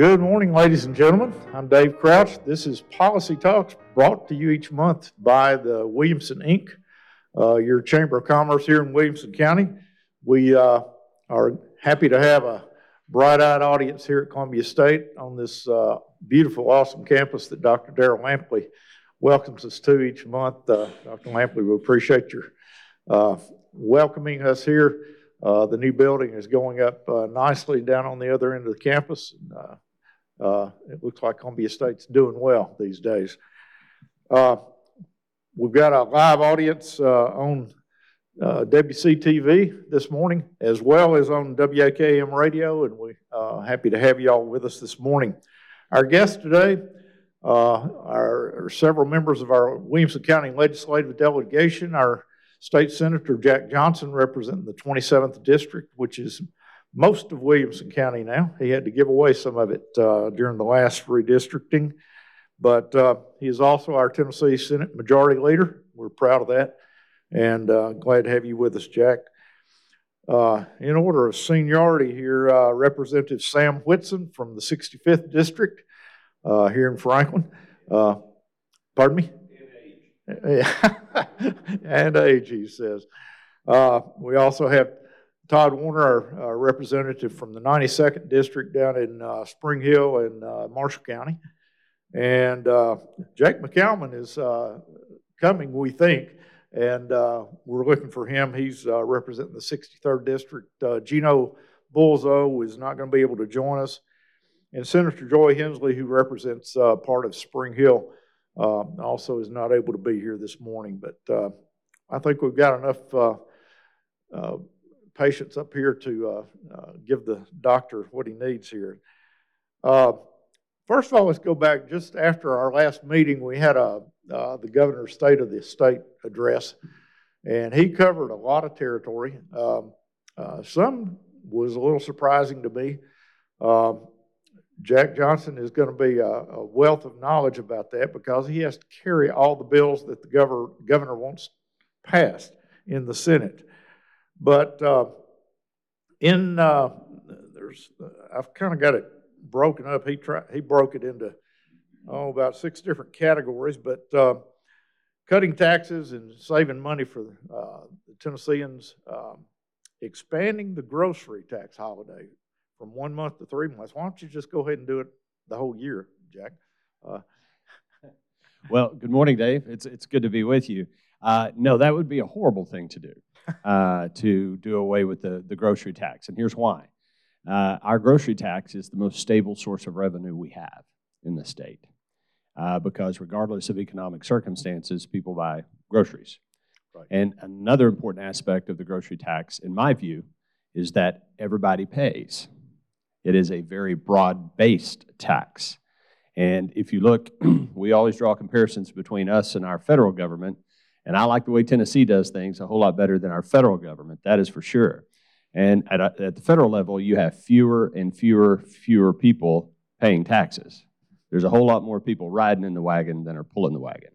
Good morning, ladies and gentlemen. I'm Dave Crouch. This is Policy Talks brought to you each month by the Williamson Inc., uh, your Chamber of Commerce here in Williamson County. We uh, are happy to have a bright eyed audience here at Columbia State on this uh, beautiful, awesome campus that Dr. Dearl Lampley welcomes us to each month. Uh, Dr. Lampley, we appreciate your uh, welcoming us here. Uh, the new building is going up uh, nicely down on the other end of the campus. And, uh, uh, it looks like Columbia State's doing well these days. Uh, we've got a live audience uh, on uh, WCTV this morning, as well as on WAKM radio, and we're uh, happy to have you all with us this morning. Our guests today are, are several members of our Williamson County Legislative Delegation. Our State Senator Jack Johnson representing the 27th District, which is most of Williamson County now. He had to give away some of it uh, during the last redistricting, but uh, he is also our Tennessee Senate Majority Leader. We're proud of that, and uh, glad to have you with us, Jack. Uh, in order of seniority here, uh, Representative Sam Whitson from the 65th District uh, here in Franklin. pardon me? and age, he says. Uh, we also have Todd Warner, our, our, representative from the 92nd District down in uh, Spring Hill and uh, Marshall County. And uh, Jack McCalmon is uh, coming, we think, and uh, we're looking for him. He's representing the 63rd District. Gino Bulso is not going to be able to join us. And Senator Joey Hensley, who represents part of Spring Hill, uh, also is not able to be here this morning. But uh, I think we've got enough uh, uh patients up here to uh, uh, give the doctor what he needs here. first of all, let's go back just after our last meeting. We had a the governor's state of the state address, and he covered a lot of territory. Um, some was a little surprising to me. Um, Jack Johnson is going to be a, a, wealth of knowledge about that because he has to carry all the bills that the governor, governor wants passed in the Senate. But uh, in uh, there's I've kind of got it broken up. He tried he broke it into oh about six different categories, but uh, cutting taxes and saving money for uh, the Tennesseans, um, expanding the grocery tax holiday from one month to three months. Why don't you just go ahead and do it the whole year, Jack? Uh, well, good morning, Dave. It's, it's good to be with you. Uh, no, that would be a horrible thing to do, uh, to do away with the, the grocery tax. And here's why. Uh, our grocery tax is the most stable source of revenue we have in the state uh, because regardless of economic circumstances, people buy groceries. Right. And another important aspect of the grocery tax, in my view, is that everybody pays. It is a very broad based tax. And if you look, we always draw comparisons between us and our federal government. And I like the way Tennessee does things a whole lot better than our federal government, that is for sure. And at, a, at the federal level, you have fewer and fewer, fewer people paying taxes. There's a whole lot more people riding in the wagon than are pulling the wagon.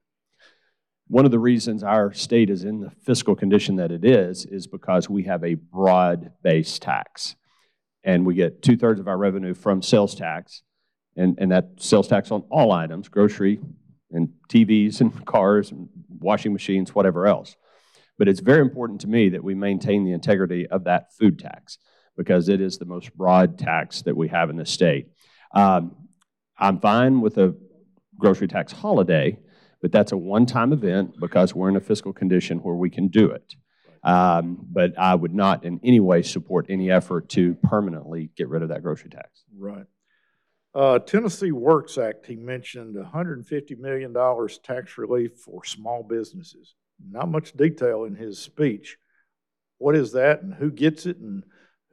One of the reasons our state is in the fiscal condition that it is, is because we have a broad based tax and we get two thirds of our revenue from sales tax, and, and that sales tax on all items, grocery and TVs and cars and washing machines, whatever else. But it's very important to me that we maintain the integrity of that food tax because it is the most broad tax that we have in the state. Um, I'm fine with a grocery tax holiday, but that's a one time event because we're in a fiscal condition where we can do it. Um, but I would not in any way support any effort to permanently get rid of that grocery tax. Right. Uh, Tennessee Works Act, he mentioned $150 million tax relief for small businesses. Not much detail in his speech. What is that and who gets it and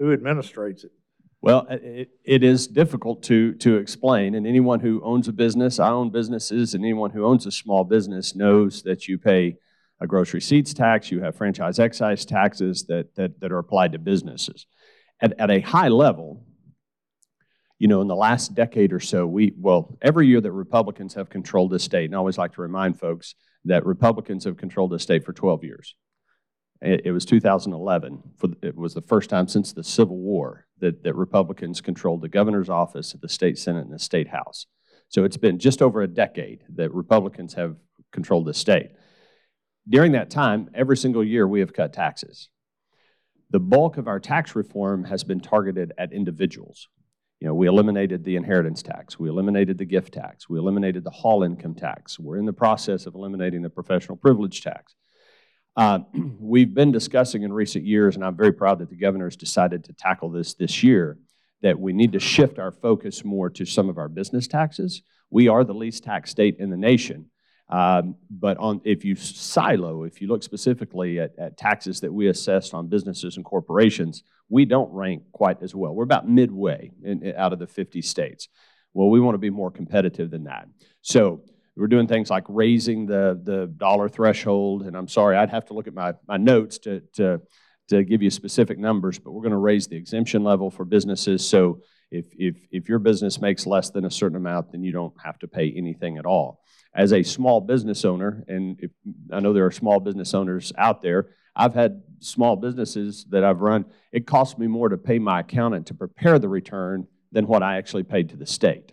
who administrates it? Well, it, it is difficult to, to explain, and anyone who owns a business, I own businesses, and anyone who owns a small business knows that you pay a gross receipts tax, you have franchise excise taxes that, that, that are applied to businesses. At, at a high level, you know, in the last decade or so, we, well, every year that Republicans have controlled this state, and I always like to remind folks that Republicans have controlled this state for 12 years. It, it was 2011. For, it was the first time since the Civil War that, that Republicans controlled the governor's office, of the state senate, and the state house. So it's been just over a decade that Republicans have controlled the state. During that time, every single year, we have cut taxes. The bulk of our tax reform has been targeted at individuals. You know, we eliminated the inheritance tax, we eliminated the gift tax, we eliminated the Hall income tax. We're in the process of eliminating the professional privilege tax. Uh, We've been discussing in recent years, and I'm very proud that the governor has decided to tackle this this year, that we need to shift our focus more to some of our business taxes. We are the least taxed state in the nation. Um, But on, if you silo, if you look specifically at, at taxes that we assessed on businesses and corporations, we don't rank quite as well. We're about midway in, in- out of the 50 states. Well, we want to be more competitive than that. So we're doing things like raising the, the dollar threshold, and I'm sorry, I'd have to look at my, my notes to, to, to give you specific numbers, but we're going to raise the exemption level for businesses. So if, if, if your business makes less than a certain amount, then you don't have to pay anything at all. As a small business owner, and if, I know there are small business owners out there, I've had small businesses that I've run. It costs me more to pay my accountant to prepare the return than what I actually paid to the state.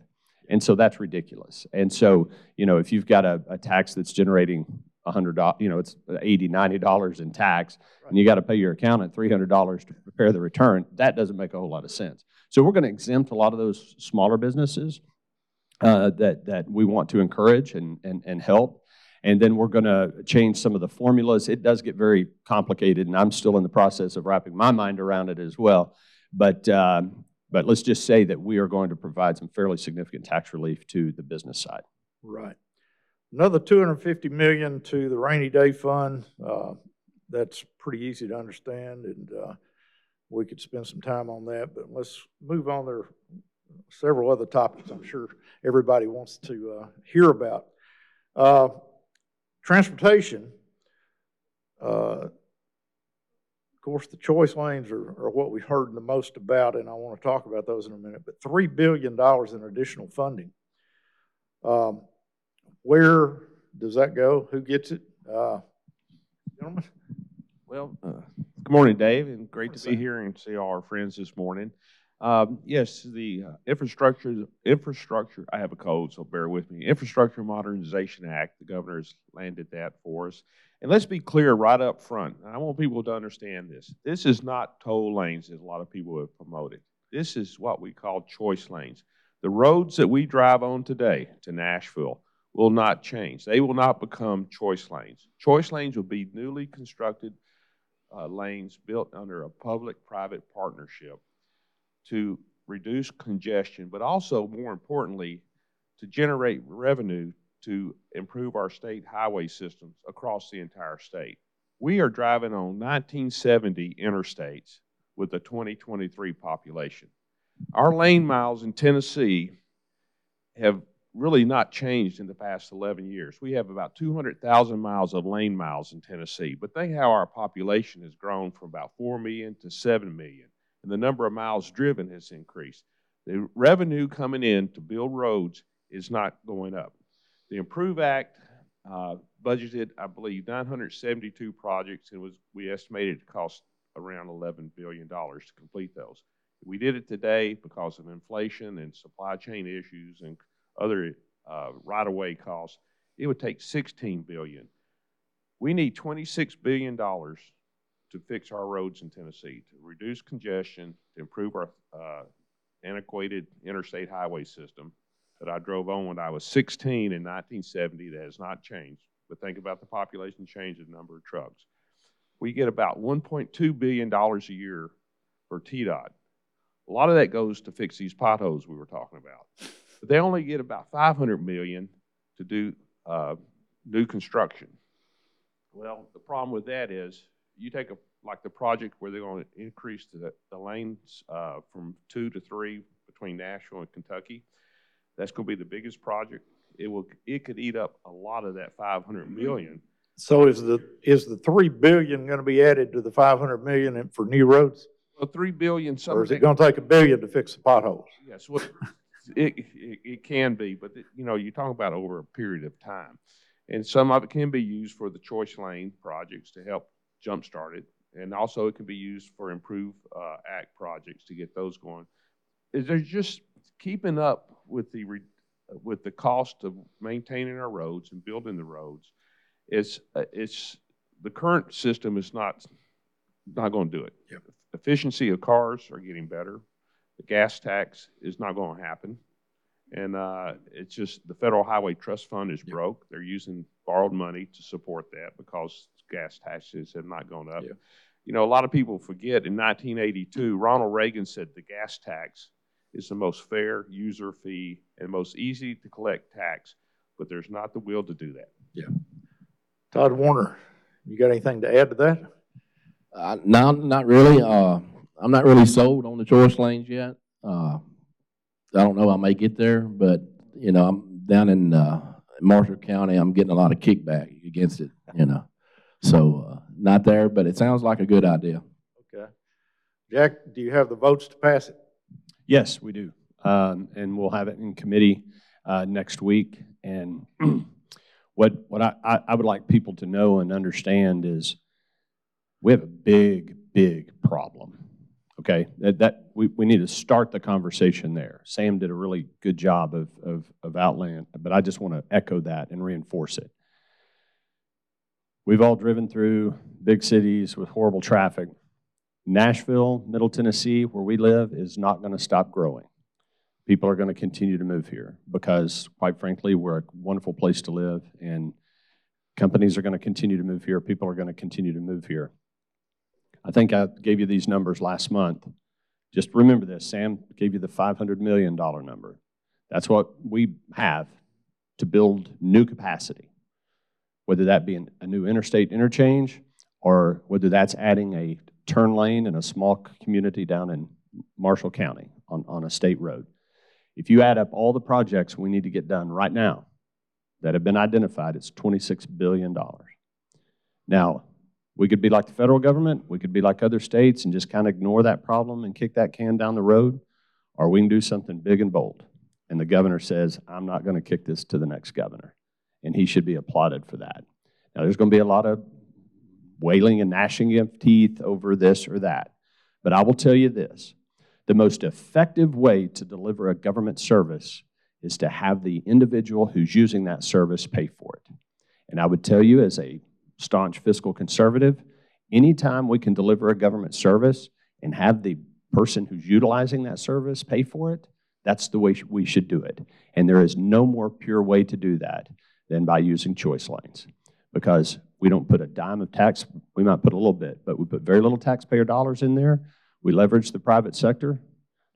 And so that's ridiculous. And so, you know, if you've got a, a tax that's generating a hundred dollars, you know, it's eighty, ninety dollars in tax, and you got to pay your accountant three hundred dollars to prepare the return, that doesn't make a whole lot of sense. So we're going to exempt a lot of those smaller businesses uh, that, that we want to encourage and, and, and help. And then we're going to change some of the formulas. It does get very complicated, and I'm still in the process of wrapping my mind around it as well. But, um, but let's just say that we are going to provide some fairly significant tax relief to the business side. Right. Another two hundred and fifty million to the rainy day fund. Uh, that's pretty easy to understand and, uh, we could spend some time on that, but let's move on. There are several other topics I'm sure everybody wants to, uh, hear about. Uh, transportation, uh, of course, the choice lanes are, are what we've heard the most about, and I want to talk about those in a minute, but three billion dollars in additional funding. Um, where does that go? Who gets it? Uh, Gentlemen? Well, good morning, Dave, and great to be here and see all our friends this morning. Um, Yes, the uh, infrastructure, infrastructure, I have a code, so bear with me. Infrastructure Modernization Act, the governor's landed that for us. And let's be clear right up front, I want people to understand this. This is not toll lanes, as a lot of people have promoted. This is what we call choice lanes. The roads that we drive on today to Nashville will not change. They will not become choice lanes. Choice lanes will be newly constructed uh, lanes built under a public-private partnership to reduce congestion, but also, more importantly, to generate revenue to improve our state highway systems across the entire state. We are driving on 1970 interstates with a 2023 population. Our lane miles in Tennessee have really not changed in the past 11 years. We have about 200,000 miles of lane miles in Tennessee, but think how our population has grown from about 4 million to 7 million, and the number of miles driven has increased. The revenue coming in to build roads is not going up. The Improve Act uh, budgeted, I believe, 972 projects, and was, we estimated it cost around $11 billion to complete those. We did it today because of inflation and supply chain issues and other uh, right-of-way costs, it would take 16 billion. We need 26 billion dollars to fix our roads in Tennessee, to reduce congestion, to improve our uh, antiquated interstate highway system that I drove on when I was 16 in 1970. That has not changed. But think about the population change and number of trucks. We get about 1.2 billion dollars a year for TDOT. A lot of that goes to fix these potholes we were talking about but they only get about 500 million to do uh, new construction. Well, the problem with that is you take a like the project where they're going to increase the, the lanes uh, from two to three between Nashville and Kentucky. That's going to be the biggest project. It will it could eat up a lot of that 500 million. So is the, is the three billion gonna be added to the five hundred million in- for new roads? Well, three billion. Or is it gonna take a billion to fix the potholes? Yes, well, it, it, it can be, but, it- you know, you're talking about over a period of time. And some of it can be used for the choice lane projects to help jumpstart it. And also it can be used for improved, uh, act projects to get those going. Is there just keeping up with the, re- with the cost of maintaining our roads and building the roads. It's, uh, it's, the current system is not, not gonna do it. Yep. Efficiency of cars are getting better. The gas tax is not gonna happen. And, uh, it's just, the Federal Highway Trust Fund is Yep. broke. They're using borrowed money to support that because gas taxes have not gone up. Yep. You know, a lot of people forget, in nineteen eighty-two, Ronald Reagan said the gas tax is the most fair user fee and most easy to collect tax, but there's not the will to do that. Yeah. Todd Warner, you got anything to add to that? Uh, no, not really. Uh, I'm not really sold on the choice lanes yet. Uh, I don't know, I may get there, but, you know, I'm down in, uh, Marshall County, I'm getting a lot of kickback against it, you know. So, uh, not there, but it sounds like a good idea. Okay. Jack, do you have the votes to pass it? Yes, we do. Um, And we'll have it in committee uh, next week. And what, what I, I I would like people to know and understand is we have a big, big problem, okay? That, that, we, we need to start the conversation there. Sam did a really good job of, of, of but I just want to echo that and reinforce it. We've all driven through big cities with horrible traffic. Nashville, Middle Tennessee, where we live, is not going to stop growing. People are going to continue to move here because, quite frankly, we're a wonderful place to live, and companies are going to continue to move here. People are going to continue to move here. I think I gave you these numbers last month. Just remember this Sam gave you the $500 million number. That's what we have to build new capacity, whether that be a new interstate interchange or whether that's adding a turn lane in a small community down in Marshall County on, on a state road. If you add up all the projects we need to get done right now that have been identified, it's $26 billion. Now, we could be like the federal government, we could be like other states and just kind of ignore that problem and kick that can down the road, or we can do something big and bold. And the governor says, I'm not going to kick this to the next governor. And he should be applauded for that. Now, there's going to be a lot of wailing and gnashing of teeth over this or that. But I will tell you this the most effective way to deliver a government service is to have the individual who's using that service pay for it. And I would tell you, as a staunch fiscal conservative, anytime we can deliver a government service and have the person who's utilizing that service pay for it, that's the way we should do it. And there is no more pure way to do that than by using choice lanes because we don't put a dime of tax, we might put a little bit, but we put very little taxpayer dollars in there. We leverage the private sector,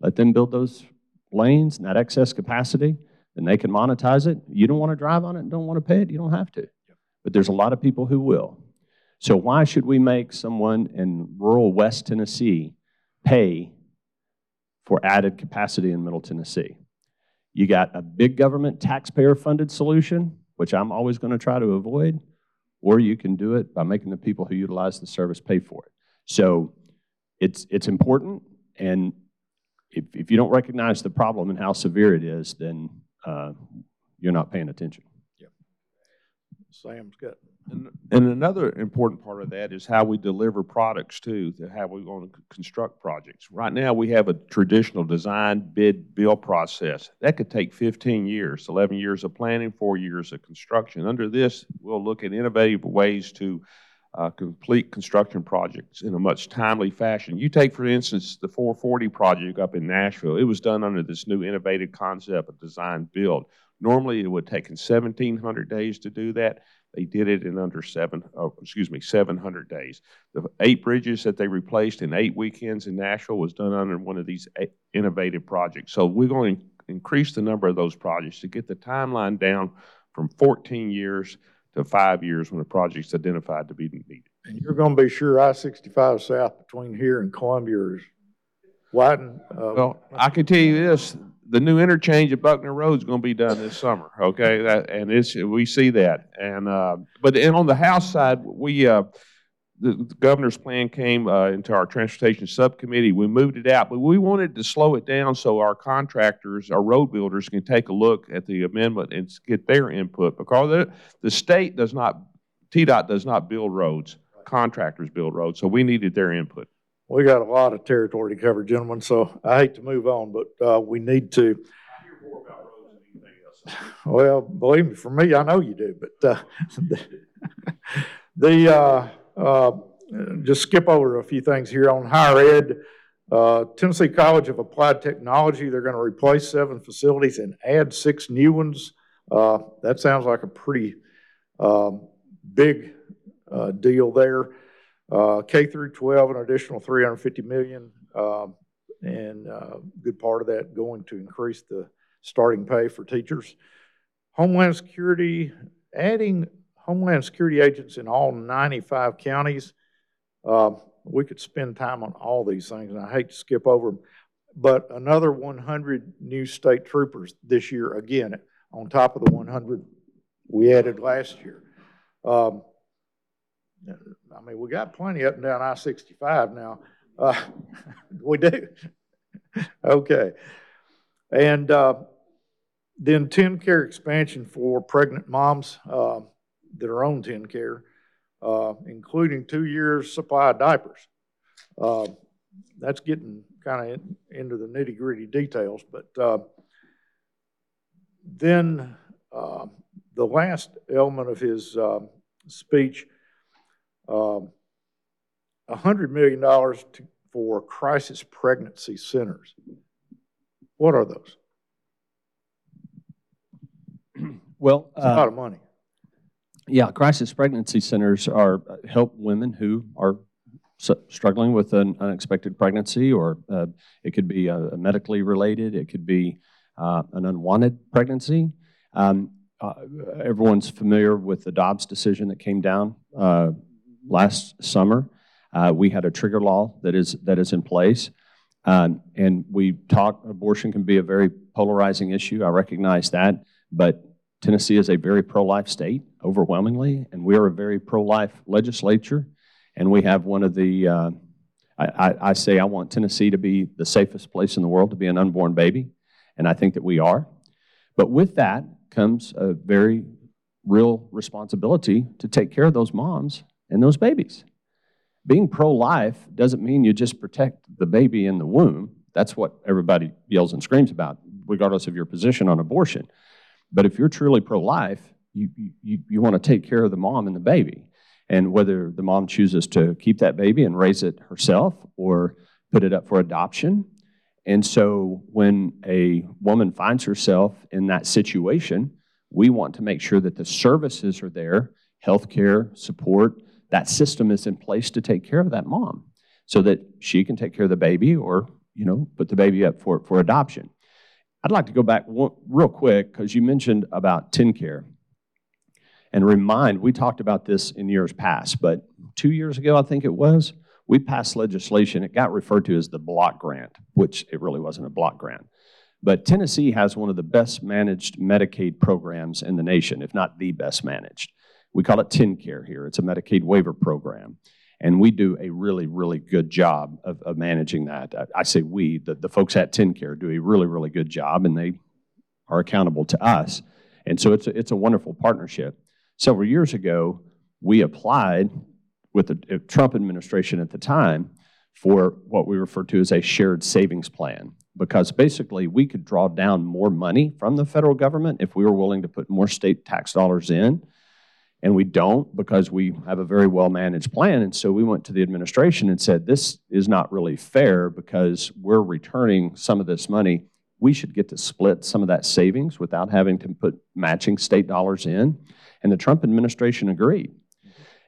let them build those lanes and that excess capacity, then they can monetize it. You don't want to drive on it and don't want to pay it, you don't have to. But there's a lot of people who will. So why should we make someone in rural West Tennessee pay for added capacity in Middle Tennessee? You got a big government taxpayer-funded solution, which I'm always going to try to avoid, or you can do it by making the people who utilize the service pay for it. So it's, it's important, and if, if you don't recognize the problem and how severe it is, then uh, you're not paying attention. Sam's got, And, and another important part of that is how we deliver products too, to how we want to construct projects. Right now, we have a traditional design, bid, build process. That could take fifteen years, eleven years of planning, four years of construction. Under this, we'll look at innovative ways to uh, complete construction projects in a much timely fashion. You take, for instance, the four forty project up in Nashville. It was done under this new innovative concept of design build. Normally, it would take seventeen hundred days to do that. They did it in under seven, oh, excuse me, seven hundred days. The eight bridges that they replaced in eight weekends in Nashville was done under one of these eh, innovative projects. So we're going to increase the number of those projects to get the timeline down from fourteen years to five years when a project's identified to be needed. and you're gonna be sure I-65 South between here and Columbia is widened. uh, Well, I can tell you this, the new interchange at Buckner Road is gonna be done this summer, okay? That, and it's, we see that. And, uh, but then on the House side, we, uh, the the governor's plan came, uh, into our transportation subcommittee. We moved it out, but we wanted to slow it down so our contractors, our road builders can take a look at the amendment and get their input. Because the, the state does not, TDOT does not build roads. contractors build roads, so we needed their input. We got a lot of territory to cover, gentlemen, so I hate to move on, but, uh, we need to, well, believe me, for me, I know you do, but, uh, the, uh, uh, just skip over a few things here on higher ed. Uh, Tennessee College of Applied Technology, they're gonna replace seven facilities and add six new ones. Uh, that sounds like a pretty, um, big, uh, deal there. Uh, K through twelve, an additional three hundred and fifty million, um, and, uh, good part of that going to increase the starting pay for teachers. Homeland Security, adding Homeland Security agents in all ninety-five counties. Um, we could spend time on all these things, and I hate to skip over them. But another one hundred new state troopers this year, again, on top of the one hundred we added last year. Um, I mean, we got plenty up and down I-65 now. Uh, we do. Okay. And, uh, then TennCare expansion for pregnant moms, uh, that are on TennCare, uh, including two years supply of diapers. Uh, that's getting kind of into the nitty gritty details, but, uh, then, the last element of his, speech, um, a hundred million dollars to, for crisis pregnancy centers. What are those? Well, It's a lot uh, of money. yeah, crisis pregnancy centers are, help women who are struggling with an unexpected pregnancy, or uh, it could be uh, medically related, it could be uh, an unwanted pregnancy. Um, uh, Everyone's familiar with the Dobbs decision that came down uh, last summer. Uh, We had a trigger law that is, that is in place. Um, And we talk, abortion can be a very polarizing issue, I recognize that, but Tennessee is a very pro-life state overwhelmingly, and we are a very pro-life legislature. And we have one of the, uh, I, I, I say I want Tennessee to be the safest place in the world to be an unborn baby, and I think that we are. But with that comes a very real responsibility to take care of those moms and those babies. Being pro-life doesn't mean you just protect the baby in the womb. That's what everybody yells and screams about, regardless of your position on abortion. But if you're truly pro-life, you, you, you want to take care of the mom and the baby. And whether the mom chooses to keep that baby and raise it herself or put it up for adoption. And so when a woman finds herself in that situation, we want to make sure that the services are there, healthcare, support, that system is in place to take care of that mom so that she can take care of the baby or, you know, put the baby up for, for adoption. I'd like to go back one, real quick because you mentioned about TennCare. And remind, we talked about this in years past, but two years ago, I think it was, we passed legislation. It got referred to as the block grant, which it really wasn't a block grant. But Tennessee has one of the best managed Medicaid programs in the nation, if not the best managed. We call it TennCare here. It's a Medicaid waiver program. And we do a really, really good job of, of managing that. I, I say we, the, the folks at TennCare do a really, really good job, and they are accountable to us. And so it's a, it's a wonderful partnership. Several years ago, we applied with the uh, Trump administration at the time for what we refer to as a shared savings plan. Because basically, we could draw down more money from the federal government if we were willing to put more state tax dollars in. And we don't because we have a very well-managed plan. And so we went to the administration and said, this is not really fair because we're returning some of this money. We should get to split some of that savings without having to put matching state dollars in. And the Trump administration agreed.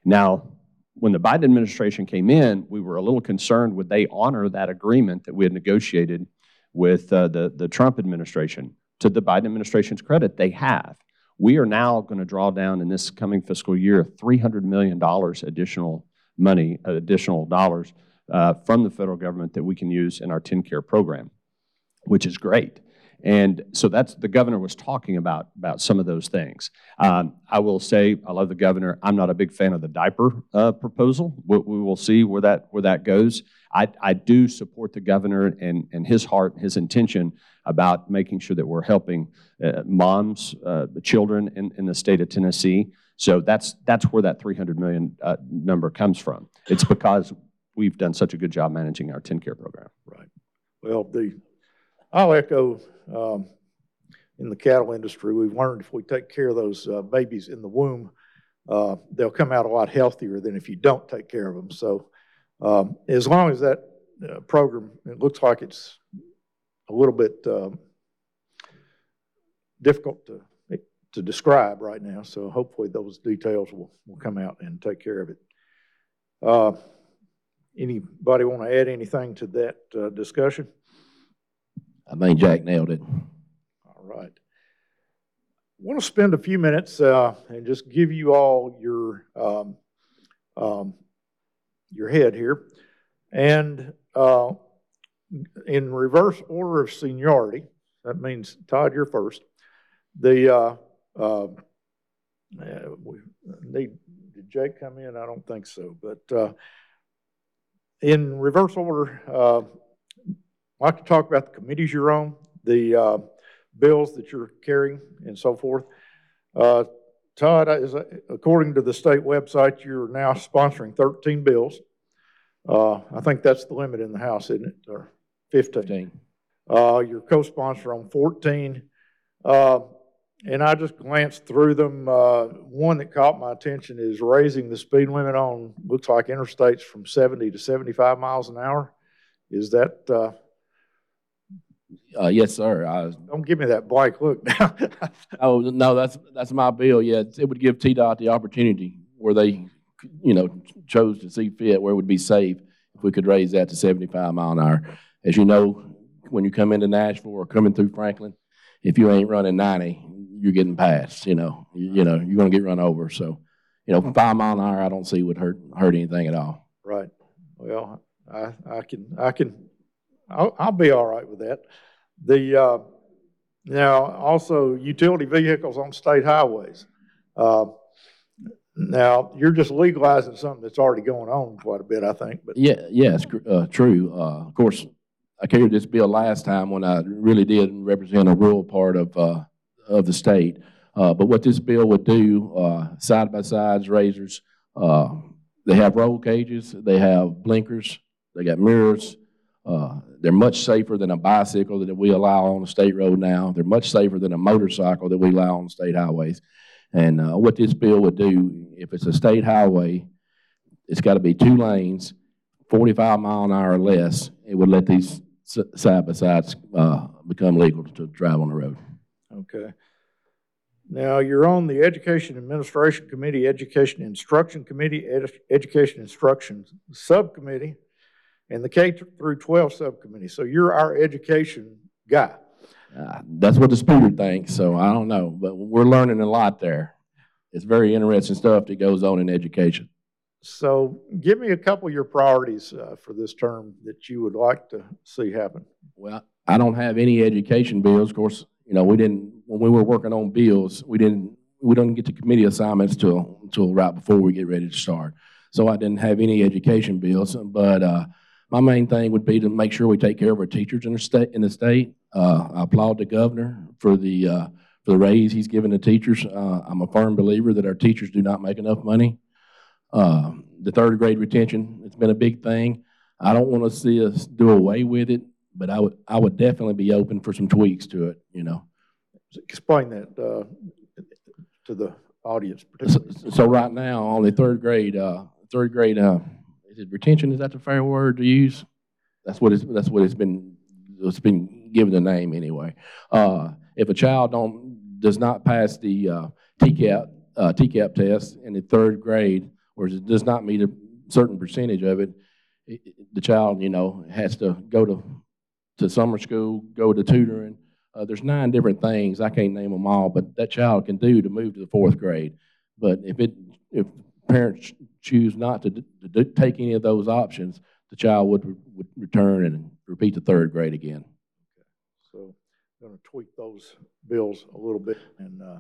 Now, when the Biden administration came in, we were a little concerned would they honor that agreement that we had negotiated with uh, the, the Trump administration. To the Biden administration's credit, they have. We are now going to draw down in this coming fiscal year $300 million additional money, additional dollars uh, from the federal government that we can use in our TennCare program, which is great. And so that's, the governor was talking about, about some of those things. Um, I will say, I love the governor. I'm not a big fan of the diaper uh, proposal. We, we will see where that, where that goes. I, I do support the governor and, and his heart, his intention about making sure that we're helping uh, moms, uh, children in, in the state of Tennessee So that's, that's where that 300 million uh, number comes from. It's because we've done such a good job managing our TennCare program. Right. Well, the, I'll echo, um, in the cattle industry, we've learned if we take care of those, uh, babies in the womb, uh, they'll come out a lot healthier than if you don't take care of them. So, um, as long as that, uh, program, it looks like it's a little bit, um, difficult to, to describe right now, so hopefully those details will, will come out and take care of it. Uh, Anybody want to add anything to that uh, discussion? I think Jack nailed it. All right. I Want to spend a few minutes uh, and just give you all your, um, um, your head here. And uh, in reverse order of seniority, that means Todd, you're first. The, uh, uh, we need, did Jake come in? I don't think so, but uh, in reverse order, uh, I'd like to talk about the committees you're on, the uh, bills that you're carrying, and so forth. Uh, Todd, is, according to the state website, you're now sponsoring 13 bills. Uh, I think that's the limit in the House, isn't it, or 15? Fifteen. Uh, You're co-sponsor on 14. Uh, And I just glanced through them. Uh, One that caught my attention is raising the speed limit on, looks like interstates from 70 to 75 miles an hour. Is that, uh, yes, sir. I, don't give me that blank look now. oh, no, that's, that's my bill. Yeah, it would give TDOT the opportunity where they, you know, chose to see fit, where it would be safe if we could raise that to seventy-five mile an hour. As you know, when you come into Nashville or coming through Franklin, if you ain't running ninety, you're getting passed, you know, you, you know, you're gonna get run over. So, you know, five mile an hour, I don't see would hurt, hurt anything at all. Right. Well, I, I can, I can, I'll, I'll be all right with that. The, uh, now, also utility vehicles on state highways. Uh, Now, you're just legalizing something that's already going on quite a bit, I think, but, Yeah, yes, uh, true. Uh, of course, I carried this bill last time when I really did represent a rural part of, uh, of the state. Uh, but what this bill would do, uh, side-by-sides, razors, uh, they have roll cages, they have blinkers, they got mirrors. Uh, they're much safer than a bicycle that we allow on the state road now. They're much safer than a motorcycle that we allow on state highways. And, uh, what this bill would do, if it's a state highway, it's gotta be two lanes, 45 mile an hour or less, it would let these side-by-sides uh, become legal to drive on the road. okay. Now, you're on the Education Administration Committee, Education Instruction Committee, Edu- Education Instruction Subcommittee, and the K through 12 Subcommittee. So you're our education guy. Uh, That's what the speaker thinks, so I don't know, but we're learning a lot there. It's very interesting stuff that goes on in education. So give me a couple of your priorities uh, for this term that you would like to see happen. Well, I don't have any education bills, of course, you know, we didn't, when we were working on bills, we didn't, we don't get to committee assignments till, till right before we get ready to start. So I didn't have any education bills, but, uh, my main thing would be to make sure we take care of our teachers in the state, in the state. Uh, I applaud the governor for the, uh, for the raise he's given the teachers. Uh, I'm a firm believer that our teachers do not make enough money. Uh, the third grade retention, it's been a big thing. I don't want to see us do away with it, but I would, I would definitely be open for some tweaks to it, you know. Explain that uh, to the audience So, so right now, only third grade, uh, third grade, uh, is it retention, is that the fair word to use? That's what it's, that's what it's been, it's been given the name anyway. Uh, if a child don't, does not pass the, uh, TCAP, uh, TCAP test in the third grade, or does not meet a certain percentage of it, it- it- the child, you know, has to go to, to summer school, go to tutoring. Uh, there's nine different things, I can't name them all, but that child can do to move to the fourth grade. But if it, if parents choose not to, d- to take any of those options, the child would, would return and repeat the third grade again. So I'm going to tweak those bills a little bit and uh,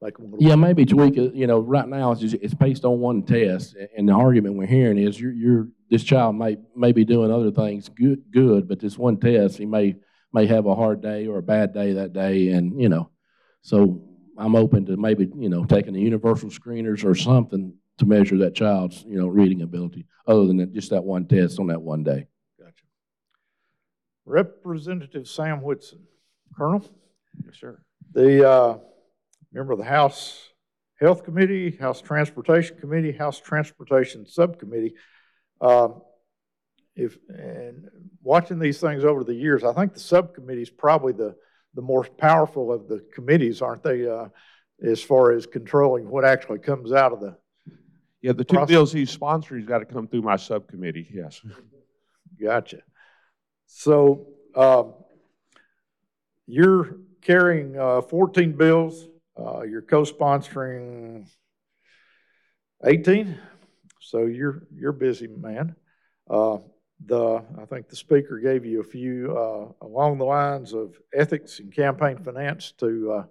make them a little. Yeah, maybe tweak it, you know, right now, it's just, it's based on one test, a- and the argument we're hearing is you're, you're, this child may, may be doing other things good, good, but this one test, he may, may have a hard day or a bad day that day, and, you know, so I'm open to maybe, you know, taking the universal screeners or something to measure that child's, you know, reading ability, other than that- just that one test on that one day. Gotcha. Representative Sam Whitson. Colonel, Yes, sir. the, uh, member of the House Health Committee, House Transportation Committee, House Transportation Subcommittee. Um, If, and watching these things over the years, I think the subcommittee is probably the, the more powerful of the committees, aren't they? uh, As far as controlling what actually comes out of the, Yeah, the two Process- bills he's sponsoring, has got to come through my subcommittee, yes. Gotcha. So, um, you're carrying, uh, fourteen bills, uh, you're co-sponsoring eighteen, so you're, you're busy, man. Uh, the, I think the speaker gave you a few, uh, along the lines of ethics and campaign finance to, uh,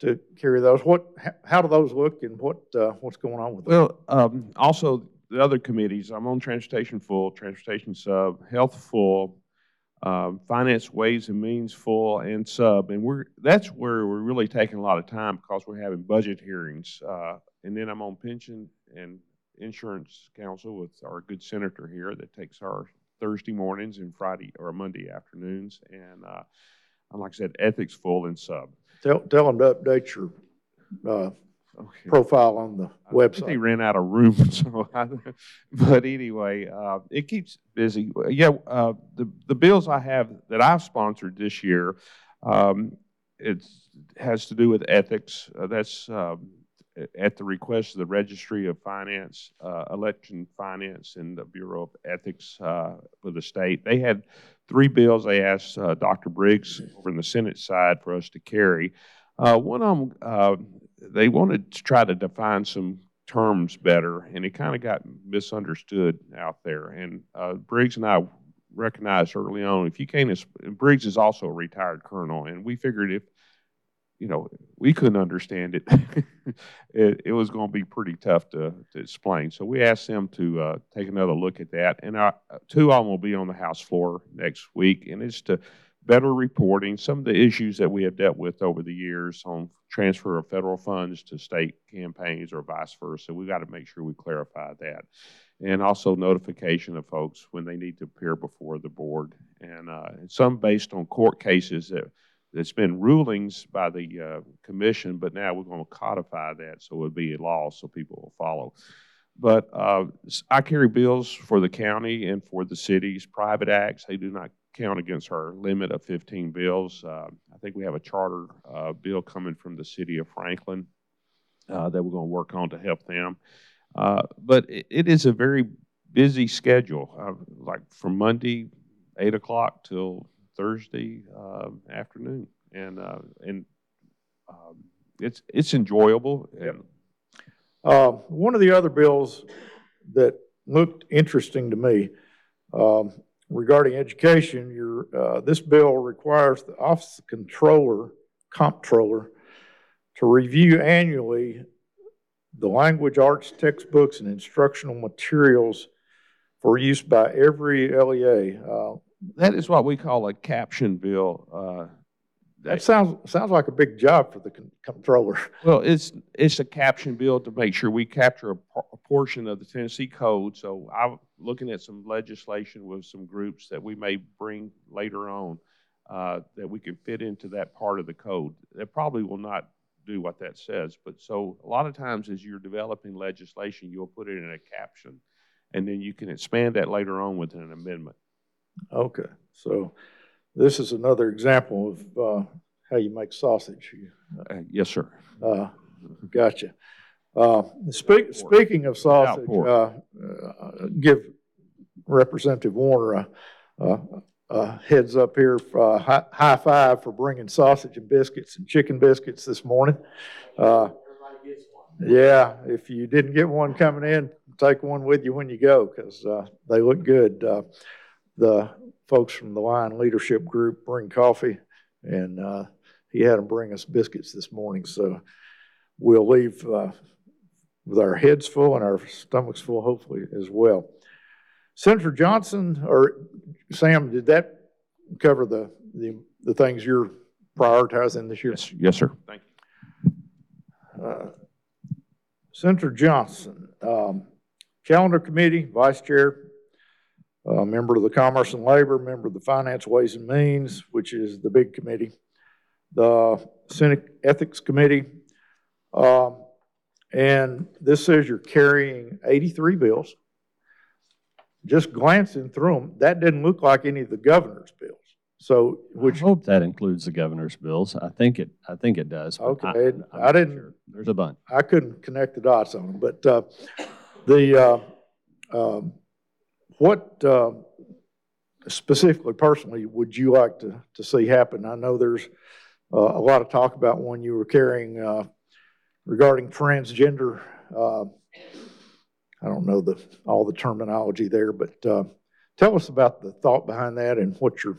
to carry those. What, how, do those look and what, uh, what's going on with them? Well, um, also, the other committees, I'm on Transportation Full, Transportation Sub, Health Full, um, Finance Ways and Means Full, and Sub, and we're, that's where we're really taking a lot of time because we're having budget hearings. Uh, and then I'm on Pension and Insurance Council with our good senator here that takes our Thursday mornings and Friday or Monday afternoons, and, uh, and like I said, Ethics Full and Sub. Tell, tell them to update your, uh, Okay. profile on the I think They website. ran out of room, so, I- but anyway, uh, it keeps busy. Yeah, uh, the, the bills I have, that I've sponsored this year, um, it's, has to do with ethics. Uh, That's, um, at the request of the Registry of Finance, uh, Election Finance and the Bureau of Ethics, uh, for the state. They had three bills they asked, uh, Dr. Briggs over in the Senate side for us to carry. Uh, one of them, uh, they wanted to try to define some terms better, and it kind of got misunderstood out there. And uh, Briggs and I recognized early on, if you can't, Briggs is also a retired colonel, and we figured if, you know, we couldn't understand it, it, it was going to be pretty tough to, to explain. So we asked them to uh, take another look at that, and two of them will be on the House floor next week, and it's to better reporting, some of the issues that we have dealt with over the years on transfer of federal funds to state campaigns or vice versa. We've got to make sure we clarify that. And also notification of folks when they need to appear before the board. And, uh, and some based on court cases that, that's been rulings by the, uh, commission, but now we're going to codify that so it'll be a law so people will follow. But, uh, I carry bills for the county and for the cities, private acts. They do not count against our limit of 15 bills. Uh, I think we have a charter uh, bill coming from the city of Franklin uh, that we're going to work on to help them. Uh, But it it is a very busy schedule, like from Monday, 8 o'clock till Thursday uh, afternoon. And, uh, and um, it's, it's enjoyable. and Uh, one of the other bills that looked interesting to me, um, regarding education, your, uh, this bill requires the Office of Controller, Comptroller, to review annually the language arts textbooks and instructional materials for use by every LEA. Uh, That is what we call a caption bill. uh, that sounds, sounds like a big job for the con- comptroller. Well, it's, it's a caption bill to make sure we capture a, por- a portion of the Tennessee code. So I'm looking at some legislation with some groups that we may bring later on, uh, that we can fit into that part of the code. That probably will not do what that says, but so a lot of times as you're developing legislation, you'll put it in a caption. And then you can expand that later on with an amendment. Okay, so this is another example of, uh, how you make sausage. You- Uh, Yes, sir. Uh, Gotcha. Uh, Speak, speaking of sausage, pork. uh, uh, give Representative Warner a, a- a heads up here, uh, high, high five for bringing sausage and biscuits and chicken biscuits this morning. Uh, Yeah, if you didn't get one coming in, take one with you when you go, because they look good. Uh, The folks from the Lion Leadership Group bring coffee, and uh, he had them bring us biscuits this morning, so we'll leave uh, with our heads full and our stomachs full, hopefully, as well. Senator Johnson, or Sam, did that cover the, the, the things you're prioritizing this year? Yes, yes, sir. Thank you. Uh, Senator Johnson, um, Calendar Committee, Vice Chair, uh, member of the Commerce and Labor, member of the Finance, Ways and Means, which is the big committee, the Senate Ethics Committee. Um, and this says you're carrying 83 bills. Just glancing through them, that didn't look like any of the governor's bills. So, I which, hope that includes the governor's bills. I think it, I think it does. but Okay, I'm I not didn't- sure. There's a bunch. I couldn't connect the dots on them, but, uh, the, uh, um, what, uh, specifically, personally, would you like to, to see happen? I know there's, uh, a lot of talk about one you were carrying, uh, regarding transgender, uh, I don't know the, all the terminology there, but, uh, tell us about the thought behind that and what your,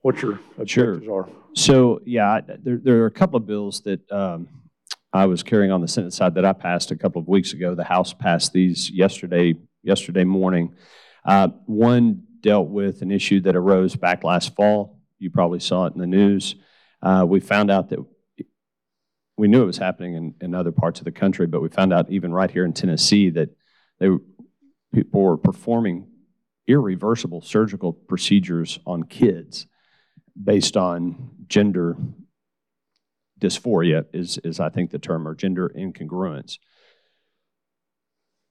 what your objectives are. So, yeah, there, there are a couple of bills that um, I was carrying on the Senate side that I passed a couple of weeks ago. The House passed these yesterday, yesterday morning. Uh, One dealt with an issue that arose back last fall. You probably saw it in the news. Uh, We found out that, we knew it was happening in, in other parts of the country, but we found out even right here in Tennessee that they, people were performing irreversible surgical procedures on kids based on gender dysphoria is, is I think the term, or gender incongruence,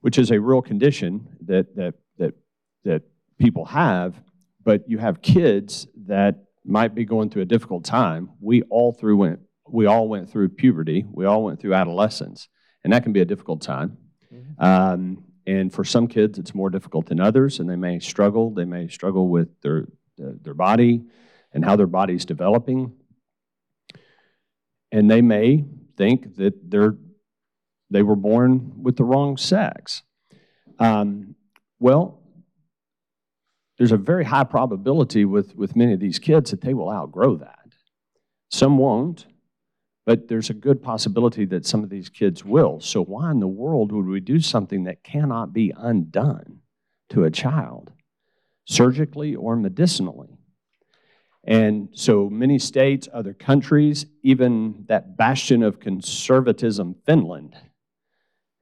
which is a real condition that, that, that, that people have, but you have kids that might be going through a difficult time. We all through went, we all went through puberty, we all went through adolescence, and that can be a difficult time. Um, and for some kids, it's more difficult than others, and they may struggle. They may struggle with their, their body, and how their body's developing. And they may think that they're, they were born with the wrong sex. Um, well, there's a very high probability with, with many of these kids that they will outgrow that. Some won't, but there's a good possibility that some of these kids will. So, why in the world would we do something that cannot be undone to a child, surgically or medicinally? And so many states, other countries, even that bastion of conservatism, Finland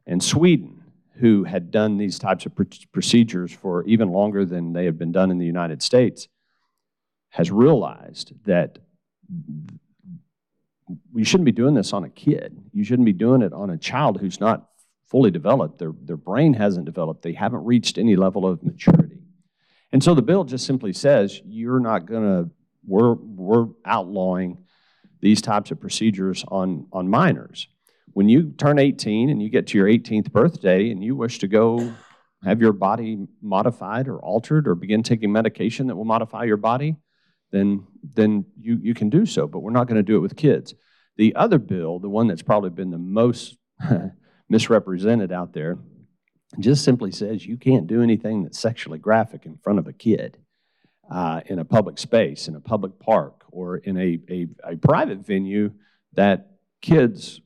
and Sweden, who had done these types of pr- procedures for even longer than they had been done in the United States, has realized that you shouldn't be doing this on a kid. You shouldn't be doing it on a child who's not fully developed. Their, their brain hasn't developed. They haven't reached any level of maturity. And so the bill just simply says you're not going to we're, we're outlawing these types of procedures on, on minors. When you turn 18 and you get to your 18th birthday and you wish to go have your body modified or altered or begin taking medication that will modify your body, then, then you, you can do so, but we're not going to do it with kids. The other bill, the one that's probably been the most misrepresented out there, just simply says you can't do anything that's sexually graphic in front of a kid uh, in a public space, in a public park, or in a, a, a private venue that kids,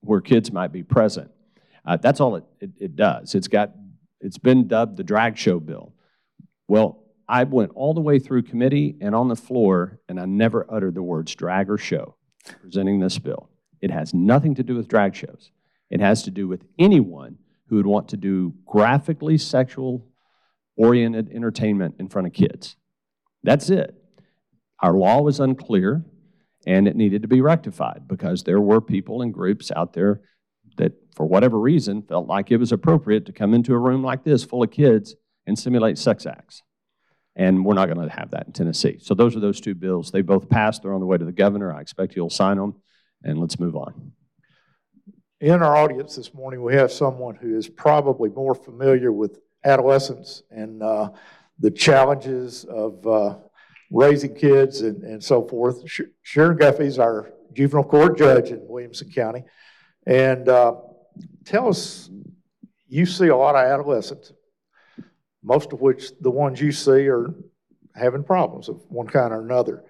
where kids might be present. Uh, that's all it, it, it does. It's got, it's been dubbed the drag show bill. Well, I went all the way through committee and on the floor, and I never uttered the words drag or show presenting this bill. It has nothing to do with drag shows. It has to do with anyone who would want to do graphically sexual oriented entertainment in front of kids. That's it. Our law was unclear and it needed to be rectified because there were people and groups out there that, for whatever reason, felt like it was appropriate to come into a room like this full of kids and simulate sex acts. And we're not going to have that in Tennessee. So those are those two bills. They both passed. They're on the way to the governor. I expect you'll sign them. And let's move on. In our audience this morning, we have someone who is probably more familiar with adolescence and uh, the challenges of uh, raising kids and, and so forth. Sh- Sharon Guffey is our juvenile court judge in Williamson County. And uh, tell us, you see a lot of adolescents, most of which the ones you see are having problems of one kind or another.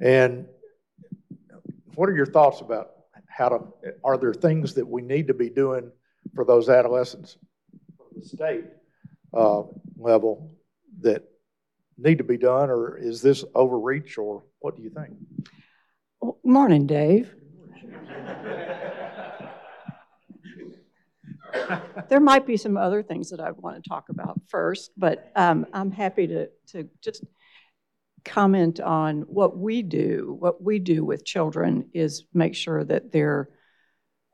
And what are your thoughts about how to, are there things that we need to be doing for those adolescents from the state uh, level that need to be done, or is this overreach, or what do you think? Well, Morning, Dave. There might be some other things that I want to talk about first, but um, I'm happy to, to just comment on what we do. What we do with children is make sure that they're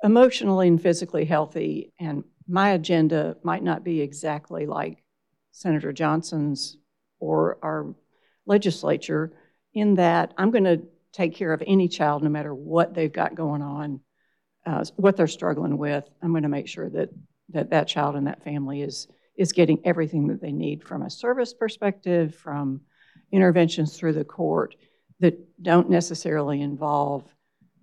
emotionally and physically healthy. And my agenda might not be exactly like Senator Johnson's or our legislature in that I'm going to take care of any child, no matter what they've got going on, uh, what they're struggling with. I'm going to make sure that that that child and that family is is getting everything that they need from a service perspective, from interventions through the court that don't necessarily involve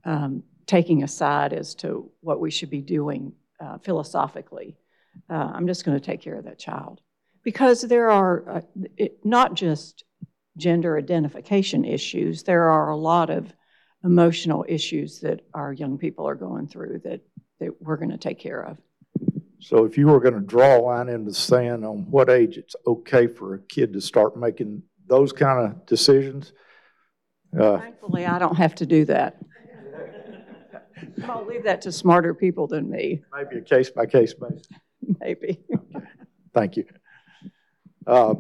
um, taking a side as to what we should be doing uh, philosophically. Uh, I'm just going to take care of that child because there are uh, it, not just gender identification issues. There are a lot of emotional issues that our young people are going through that that we're going to take care of. So if you were going to draw a line in the sand on what age it's okay for a kid to start making those kind of decisions, uh, Thankfully, I don't have to do that. I'll leave that to smarter people than me, maybe a case-by-case basis. maybe. Thank you. Uh,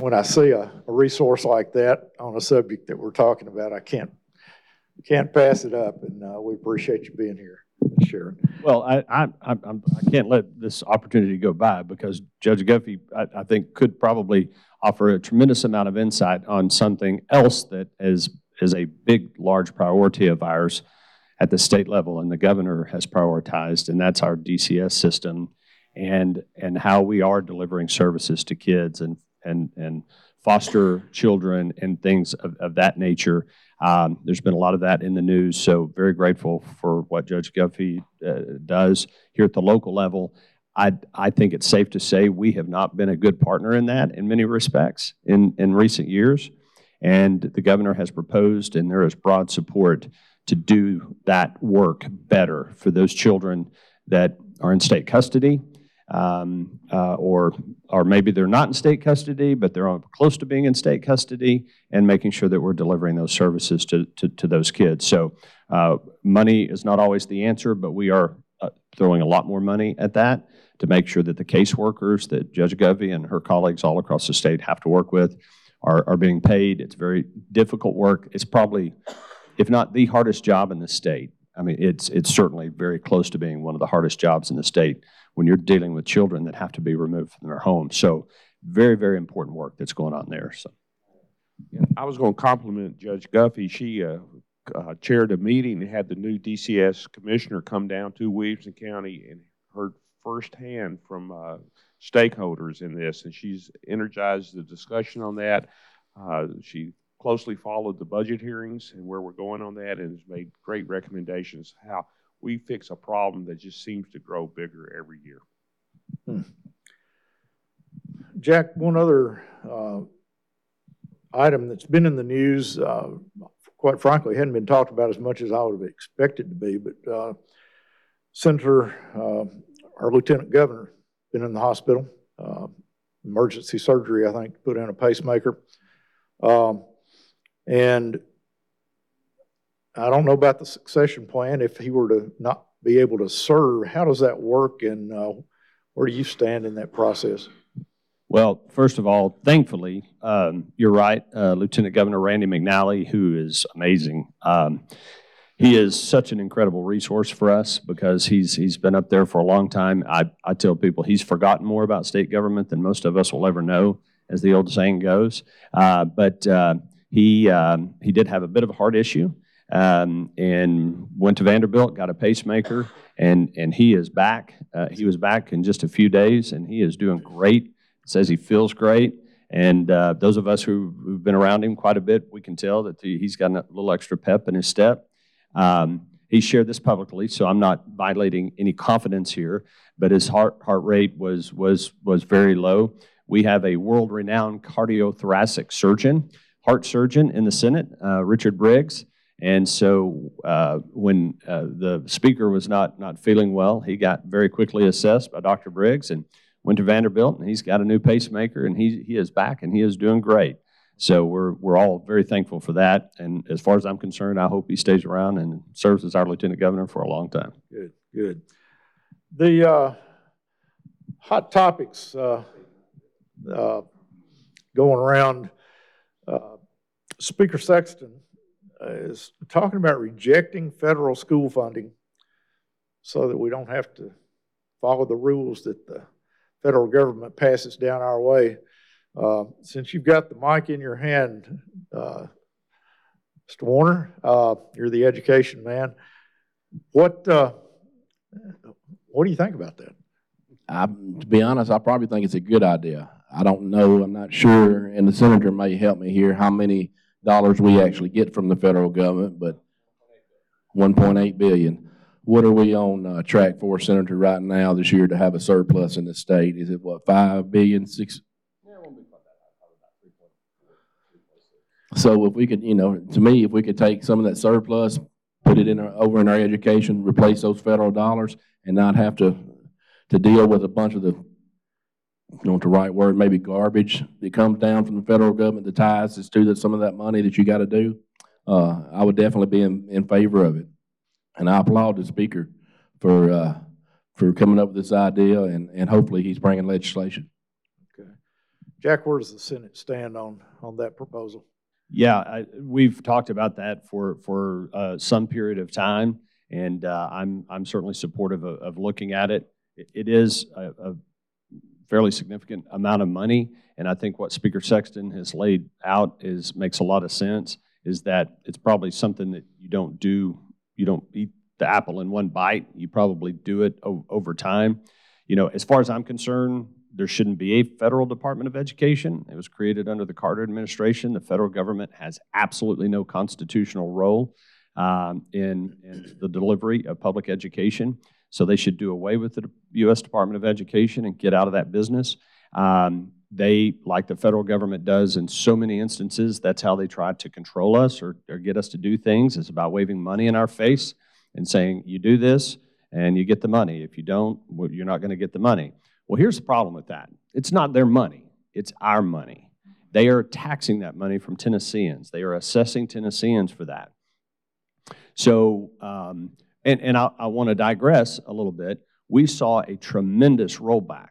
When I see a, a resource like that on a subject that we're talking about, I can't, can't pass it up, and uh, we appreciate you being here. Sharon. Well, I, I, I'm- I can't let this opportunity go by because Judge Guffey, I, I think, could probably offer a tremendous amount of insight on something else that is, is a big, large priority of ours at the state level and the governor has prioritized, and that's our DCS system and, and how we are delivering services to kids and, and, and foster children and things of, of that nature. Um, There's been a lot of that in the news, so very grateful for what Judge Guffey uh, does here at the local level. I, I think it's safe to say we have not been a good partner in that in many respects in, in recent years. And the governor has proposed, and there is broad support to do that work better for those children that are in state custody, um, uh, or, or maybe they're not in state custody, but they're close to being in state custody, and making sure that we're delivering those services to, to, to those kids. So uh, money is not always the answer, but we are uh, throwing a lot more money at that to make sure that the caseworkers that Judge Guffey and her colleagues all across the state have to work with are, are being paid. It's very difficult work. It's probably, if not the hardest job in the state. I mean, it's, it's certainly very close to being one of the hardest jobs in the state when you're dealing with children that have to be removed from their homes. So very, very important work that's going on there, so. I was going to compliment Judge Guffey. She uh, uh, chaired a meeting and had the new DCS commissioner come down to Williamson County and heard firsthand from uh, stakeholders in this, and she's energized the discussion on that. Uh, She closely followed the budget hearings and where we're going on that, and has made great recommendations how we fix a problem that just seems to grow bigger every year. Jack, one other uh, item that's been in the news, uh, quite frankly, hadn't been talked about as much as I would have expected to be, but uh, Senator, uh, our Lieutenant Governor, been in the hospital, uh, emergency surgery, I think, put in a pacemaker. Um, And I don't know about the succession plan, if he were to not be able to serve, how does that work and uh, where do you stand in that process? Well, first of all, thankfully, um, you're right, uh, Lieutenant Governor Randy McNally, who is amazing. Um, he is such an incredible resource for us because he's he's been up there for a long time. I, I tell people he's forgotten more about state government than most of us will ever know, as the old saying goes. Uh, but uh, he um, he did have a bit of a heart issue um, and went to Vanderbilt, got a pacemaker, and and he is back. Uh, he was back in just a few days, and he is doing great says he feels great. And uh, those of us who, who've been around him quite a bit, we can tell that he- he's got a little extra pep in his step. Um, he shared this publicly, so I'm not violating any confidence here, but his heart, heart rate was, was, was very low. We have a world-renowned cardiothoracic surgeon, heart surgeon in the Senate, uh, Richard Briggs. And so uh, when uh, the speaker was not, not feeling well, he got very quickly assessed by Dr. Briggs and went to Vanderbilt, and he's got a new pacemaker, and he, he is back, and he is doing great. So we're, we're all very thankful for that. And as far as I'm concerned, I hope he stays around and serves as our lieutenant governor for a long time. Good, good. The uh, hot topics uh, uh, going around, uh, Speaker Sexton is talking about rejecting federal school funding so that we don't have to follow the rules that the federal government passes down our way. Uh, Since you've got the mic in your hand, uh, Mr. Warner, uh, you're the education man. What, uh, what do you think about that? I, to be honest, I probably think it's a good idea. I don't know, I'm not sure, and the senator may help me here, how many dollars we actually get from the federal government, but one point eight billion. What are we on, uh, track for, Senator, right now this year to have a surplus in the state? Is it what, five billion, six? So if we could, you know, to me, if we could take some of that surplus, put it in our, over in our education, replace those federal dollars, and not have to, to deal with a bunch of the, you know, what the right word, maybe garbage that comes down from the federal government, the ties that's to that, some of that money that you gotta do, uh, I would definitely be in, in favor of it. And I applaud the speaker for, uh, for coming up with this idea, and, and hopefully he's bringing legislation. Okay. Jack, where does the Senate stand on, on that proposal? Yeah, I, we've talked about that for, for uh, some period of time, and uh, I'm, I'm certainly supportive of, of looking at it. It- It is a, a fairly significant amount of money, and I think what Speaker Sexton has laid out is, makes a lot of sense, is that it's probably something that you don't do, you don't eat the apple in one bite, you probably do it o- over time. You know, as far as I'm concerned, there shouldn't be a federal Department of Education. It was created under the Carter administration. The federal government has absolutely no constitutional role um, in, in the delivery of public education. So they should do away with the U.S. Department of Education and get out of that business. Um, they, like the federal government does in so many instances, that's how they try to control us or, or get us to do things. It's about waving money in our face and saying, you do this and you get the money. If you don't, well, you're not going to get the money. Well, here's the problem with that. It's not their money, it's our money. They are taxing that money from Tennesseans. They are assessing Tennesseans for that. So, um, and, and I, I want to digress a little bit. We saw a tremendous rollback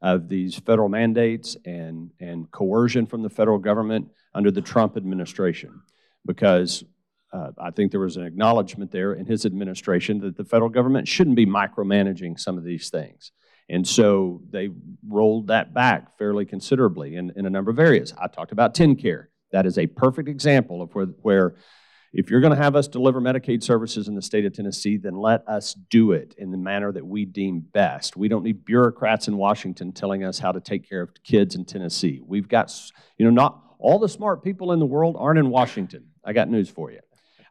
of these federal mandates and, and coercion from the federal government under the Trump administration because uh, I think there was an acknowledgement there in his administration that the federal government shouldn't be micromanaging some of these things. And so they rolled that back fairly considerably in, in a number of areas. I talked about TennCare. That is a perfect example of where, where if you're going to have us deliver Medicaid services in the state of Tennessee, then let us do it in the manner that we deem best. We don't need bureaucrats in Washington telling us how to take care of kids in Tennessee. We've got, you know, not all the smart people in the world aren't in Washington. I got news for you.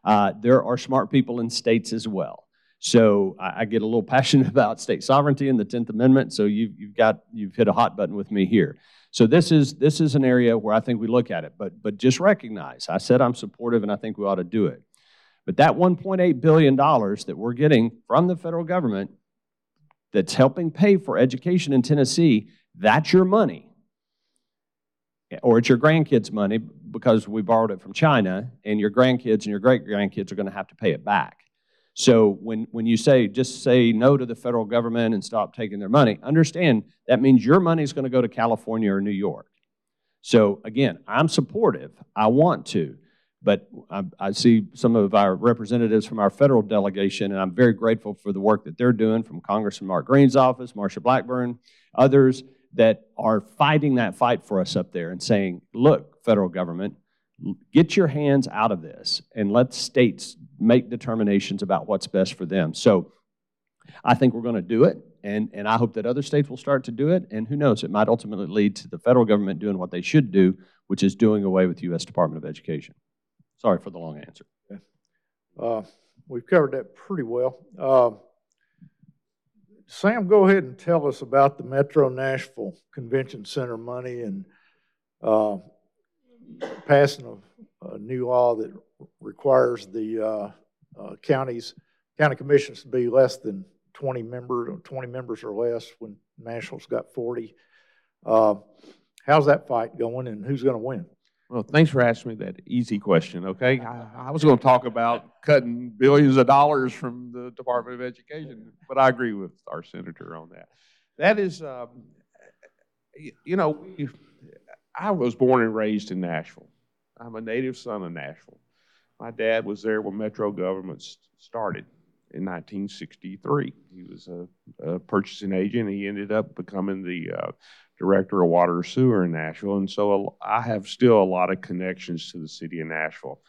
Uh, there are smart people in states as well. So I, I get a little passionate about state sovereignty and the Tenth Amendment. So you've, you've got you've hit a hot button with me here. So this is this is an area where I think we look at it, but but just recognize. I said I'm supportive, and I think we ought to do it. But that 1.8 billion dollars that we're getting from the federal government, that's helping pay for education in Tennessee, that's your money, or it's your grandkids' money because we borrowed it from China, and your grandkids and your great grandkids are going to have to pay it back. So when, when you say, just say no to the federal government and stop taking their money, understand that means your money is going to go to California or New York. So again, I'm supportive. I want to. But I, I see some of our representatives from our federal delegation, and I'm very grateful for the work that they're doing from Congressman Mark Green's office, Marsha Blackburn, others that are fighting that fight for us up there and saying, look, federal government, get your hands out of this and let states make determinations about what's best for them. So I think we're going to do it, and, and I hope that other states will start to do it. And who knows, it might ultimately lead to the federal government doing what they should do, which is doing away with the U.S. Department of Education. Sorry for the long answer. Uh, We've covered that pretty well. Uh, Sam, go ahead and tell us about the Metro Nashville Convention Center money and uh, passing a, a new law that requires the uh, uh, counties, county commissions to be less than 20 members, or 20 members or less when Nashville's got 40. Uh, How's that fight going and who's going to win? Well, thanks for asking me that easy question, okay? I, I was going to talk about cutting billions of dollars from the Department of Education, but I agree with our senator on that. That is, um, y- you know, we- I was born and raised in Nashville. I'm a native son of Nashville. My dad was there when Metro government started in 1963. He was a, a purchasing agent. He ended up becoming the uh, director of water sewer in Nashville, and so I have still a lot of connections to the city of Nashville.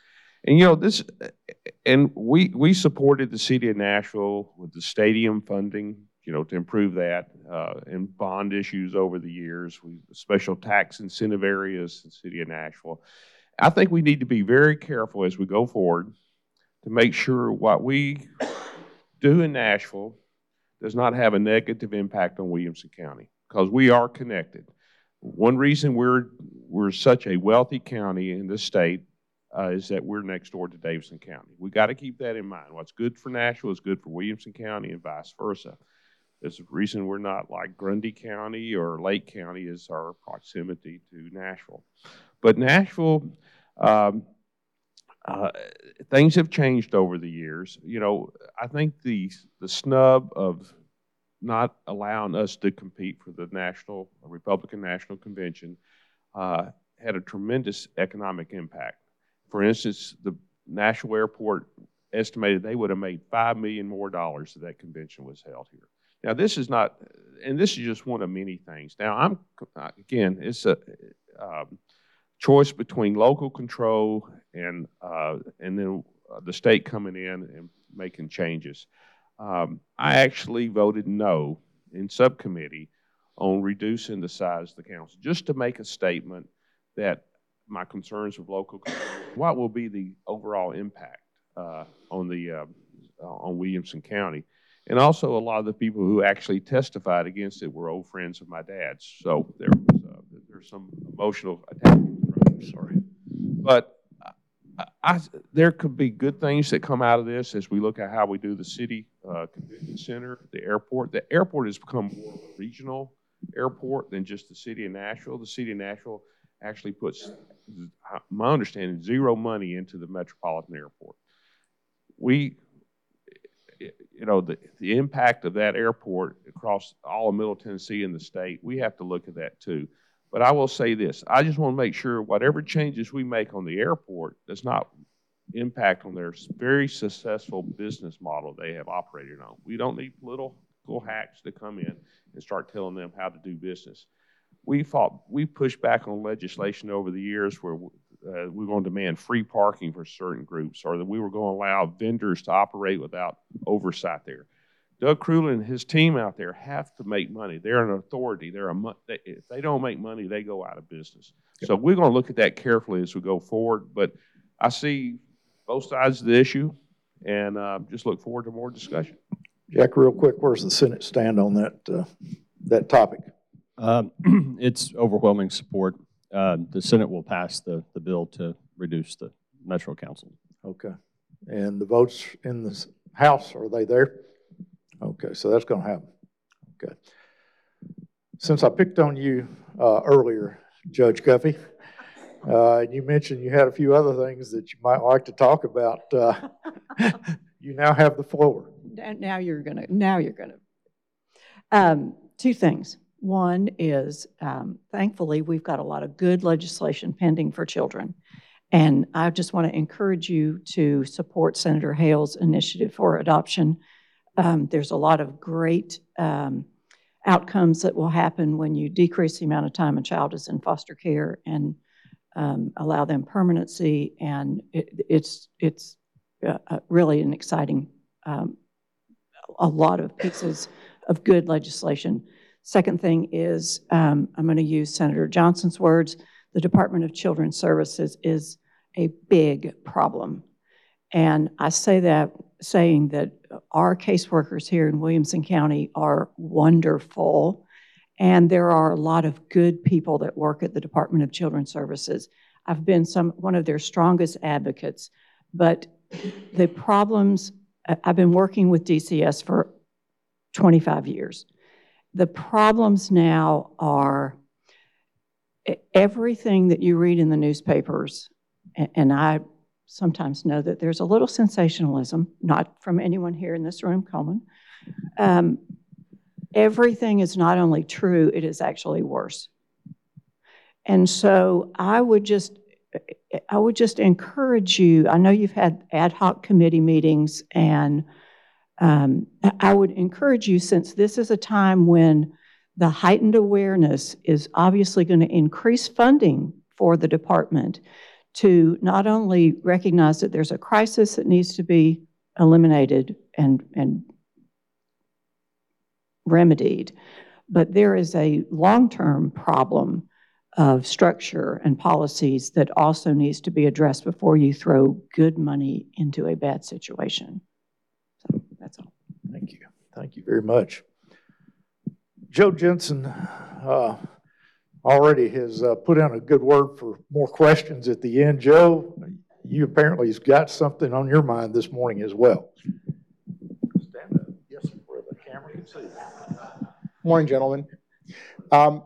And you know this, and we we supported the city of Nashville with the stadium funding, you know, to improve that, uh, and bond issues over the years. We special tax incentive areas in the city of Nashville. I think we need to be very careful as we go forward to make sure what we do in Nashville does not have a negative impact on Williamson County because we are connected. One reason we're we're such a wealthy county in this state uh, is that we're next door to Davidson County. We got to keep that in mind. What's good for Nashville is good for Williamson County, and vice versa. There's a reason we're not like Grundy County or Lake County is our proximity to Nashville. But Nashville, um, uh, things have changed over the years. You know, I think the the snub of not allowing us to compete for the national Republican National Convention uh, had a tremendous economic impact. For instance, the Nashville Airport estimated they would have made five million more dollars if that convention was held here. Now, this is not, and this is just one of many things. Now, I'm again, it's a um, choice between local control and uh, and then uh, the state coming in and making changes. Um, I actually voted no in subcommittee on reducing the size of the council, just to make a statement that my concerns of local, control, what will be the overall impact uh, on the uh, on Williamson County, and also a lot of the people who actually testified against it were old friends of my dad's, so there was uh, there's some emotional attachment. Sorry, but I, I, there could be good things that come out of this as we look at how we do the city uh, convention center, the airport. The airport has become more of a regional airport than just the city of Nashville. The city of Nashville actually puts, my understanding, zero money into the metropolitan airport. We, you know, the, the impact of that airport across all of Middle Tennessee and the state, we have to look at that too. But I will say this, I just want to make sure whatever changes we make on the airport does not impact on their very successful business model they have operated on. We don't need political hacks to come in and start telling them how to do business. We fought, we pushed back on legislation over the years where uh, we were going to demand free parking for certain groups or that we were going to allow vendors to operate without oversight there. Doug Kreulen and his team out there have to make money. They're an authority. They're a they, if they don't make money, they go out of business. So we're going to look at that carefully as we go forward. But I see both sides of the issue, and uh, just look forward to more discussion. Jack, real quick, where's the Senate stand on that, uh, that topic? Um, It's overwhelming support. Uh, The Senate will pass the, the bill to reduce the Metro Council. Okay. And the votes in the House, are they there? Okay, so that's gonna happen. Okay. Since I picked on you, uh, earlier, Judge Guffey, uh, and you mentioned you had a few other things that you might like to talk about, uh, you now have the floor. Now- Now you're gonna, now you're gonna. Um, Two things. One is, um, thankfully, we've got a lot of good legislation pending for children. And I just want to encourage you to support Senator Haile's initiative for adoption. Um, There's a lot of great um, outcomes that will happen when you decrease the amount of time a child is in foster care and um, allow them permanency. And it- it's, it's uh, uh, really an exciting um, a lot of pieces of good legislation. Second thing is, um, I'm going to use Senator Johnson's words, the Department of Children's Services is a big problem. And I say that, saying that our caseworkers here in Williamson County are wonderful, and there are a lot of good people that work at the Department of Children's Services. I've been some, one of their strongest advocates, but the problems, I've been working with DCS for 25 years. The problems now are everything that you read in the newspapers, and I sometimes know that there's a little sensationalism, not from anyone here in this room, Coleman. Um, Everything is not only true, it is actually worse. And so I would just, I would just encourage you, I know you've had ad hoc committee meetings, and um, I I would encourage you, since this is a time when the heightened awareness is obviously going to increase funding for the department, to not only recognize that there's a crisis that needs to be eliminated and, and remedied, but there is a long-term problem of structure and policies that also needs to be addressed before you throw good money into a bad situation. So that's all. Thank you. Thank you very much. Joe Jensen uh, already has uh, put in a good word for more questions at the end. Joe, you apparently has got something on your mind this morning as well. Stand up, yes, where the camera can see. Morning, gentlemen. Um,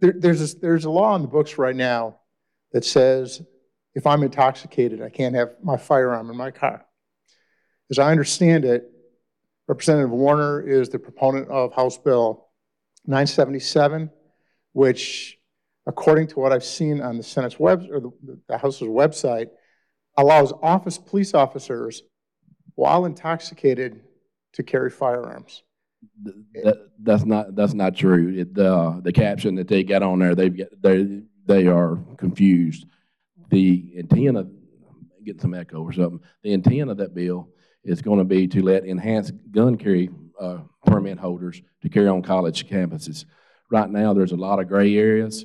there, there's, this- there's a law in the books right now that says if I'm intoxicated, I can't have my firearm in my car. As I understand it, Representative Warner is the proponent of House Bill 977, which, according to what I've seen on the Senate's web, or the, the House's website, allows office, police officers, while intoxicated, to carry firearms. That, that's not, that's not true. It, the, the caption that they got on there, they've got, they, they are confused. The intent of, getting some echo or something, the intent of that bill is gonna be to let enhanced gun carry, uh, permit holders to carry on college campuses. Right now, there's a lot of gray areas.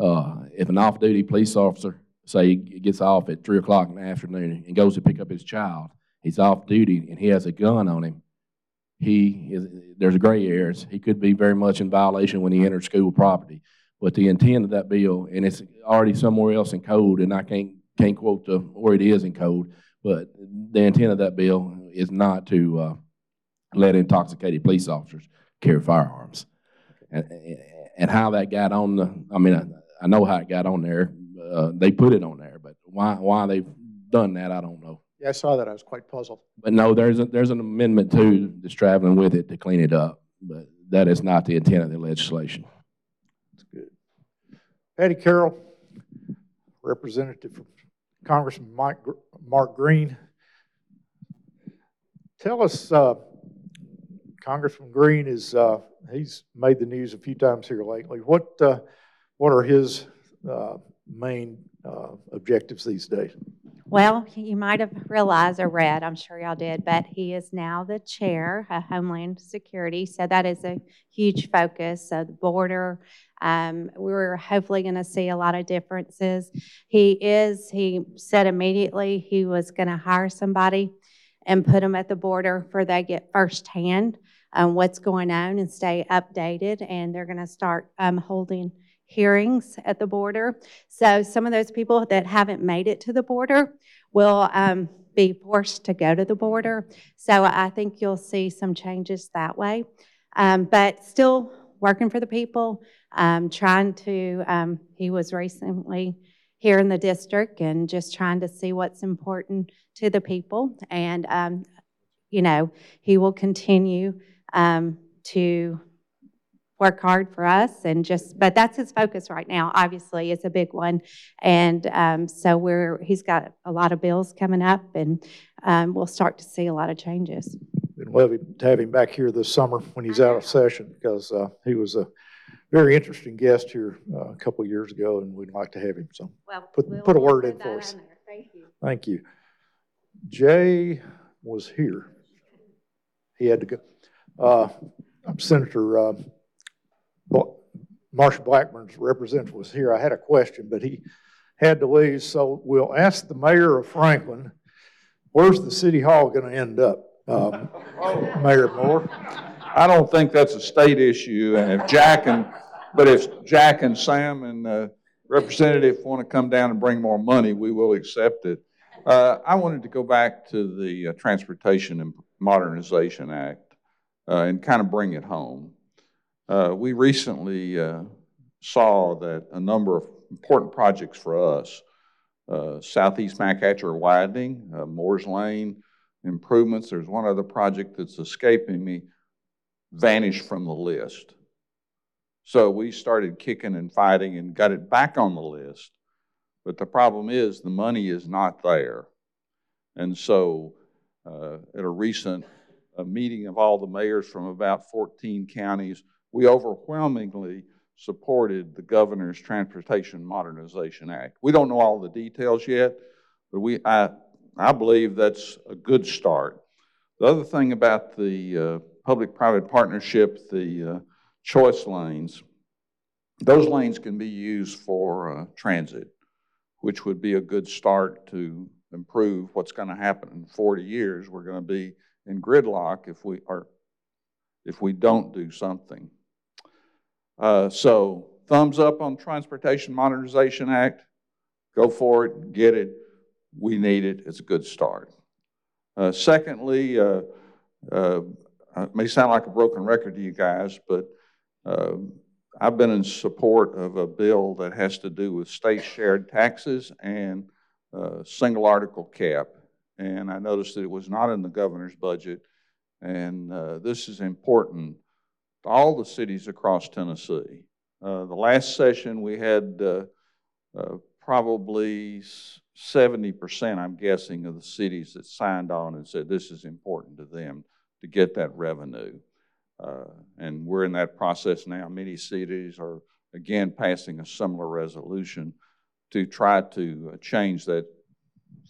Uh, if an off-duty police officer, say, gets off at three o'clock in the afternoon and goes to pick up his child, he's off duty and he has a gun on him, he is, there's gray areas. He could be very much in violation when he enters school property. But the intent of that bill, and it's already somewhere else in code, and I can't, can't quote the, where it is in code, but the intent of that bill is not to, uh, let intoxicated police officers carry firearms. And, and how that got on the, I mean, I, know how it got on there. Uh, they put it on there, but why, why they've done that, I don't know. Yeah, I saw that. I was quite puzzled. But no, there's, a- there's an amendment too that's traveling with it to clean it up, but that is not the intent of the legislation. That's good. Patty Carroll, representative from Congressman Mike, Mark Green. Tell us, uh, Congressman Green is, uh, he's made the news a few times here lately. What, uh, what are his uh, main uh, objectives these days? Well, you might have realized or read, I'm sure y'all did, but he is now the chair of Homeland Security. So that is a huge focus. So the border, um, we're hopefully going to see a lot of differences. He is, he said immediately he was going to hire somebody and put them at the border for they get firsthand um, what's going on and stay updated. And they're going to start um, holding hearings at the border. So some of those people that haven't made it to the border will um, be forced to go to the border. So I think you'll see some changes that way. Um, but still working for the people, um, trying to, um, he was recently here in the district and just trying to see what's important to the people. And, um, you know, he will continue um, to work hard for us and just, but that's his focus right now, obviously, it's a big one. And um, so we're, he's got a lot of bills coming up and um, we'll start to see a lot of changes. Been lovely to have him back here this summer when he's out of session because uh, he was a very interesting guest here uh, a couple of years ago and we'd like to have him, so Well, Put- we'll- put a word in for us. Thank you. thank you. Jay was here. He had to go. Uh, I'm Senator uh, Bla- Marsha Blackburn's representative was here. I had a question, but he had to leave, so we'll ask the mayor of Franklin, where's the city hall going to end up? Um, Mayor Moore? I don't think that's a state issue, and if Jack and, but if Jack and Sam and uh, Representative want to come down and bring more money, we will accept it. Uh, I wanted to go back to the uh, Transportation and Modernization Act uh, and kind of bring it home. Uh, We recently uh, saw that a number of important projects for us, uh, Southeast Mack Hatcher widening, uh, Moore's Lane improvements, there's one other project that's escaping me, vanished from the list. So we started kicking and fighting and got it back on the list. But the problem is, the money is not there. And so, uh, at a recent uh, meeting of all the mayors from about 14 counties, we overwhelmingly supported the governor's Transportation Modernization Act. We don't know all the details yet, but we, I, I believe that's a good start. The other thing about the uh, public-private partnership, the uh, choice lanes, those lanes can be used for uh, transit, which would be a good start to improve what's going to happen in 40 years. We're going to be in gridlock if we are, if we don't do something. Uh, so thumbs up on Transportation Modernization Act. Go for it, get it. We need it. It's a good start. Uh, secondly, uh, uh, it may sound like a broken record to you guys, but uh, I've been in support of a bill that has to do with state shared taxes and uh, single article cap. And I noticed that it was not in the governor's budget. And uh, this is important to all the cities across Tennessee. Uh, the last session, we had uh, uh, probably 70%, I'm guessing, of the cities that signed on and said this is important to them to get that revenue. Uh, and we're in that process now. Many cities are, again, passing a similar resolution to try to uh, change that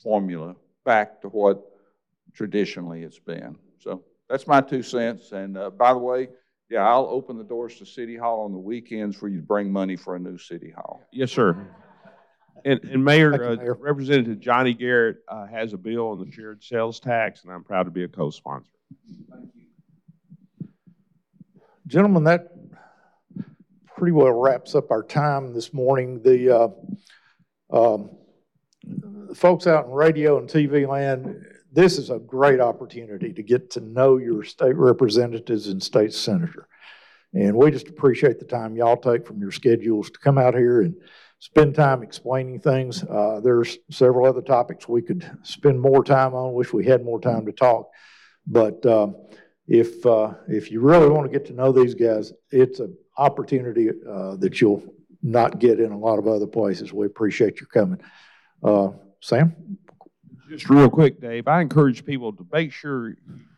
formula back to what traditionally it's been. So that's my two cents. And uh, by the way, yeah, I'll open the doors to City Hall on the weekends for you to bring money for a new City Hall. Yes, sir. And, and Mayor, uh, Mayor. Representative Johnny Garrett uh, has a bill on the shared sales tax, and I'm proud to be a co-sponsor. Gentlemen, that pretty well wraps up our time this morning. The uh, um, folks out in radio and TV land, this is a great opportunity to get to know your state representatives and state senator. And we just appreciate the time y'all take from your schedules to come out here and spend time explaining things. Uh, There's several other topics we could spend more time on, wish we had more time to talk. But um, if, uh, if you really want to get to know these guys, it's an opportunity uh, that you'll not get in a lot of other places. We appreciate your coming. Uh, Sam? Just real quick, Dave, I encourage people to make sure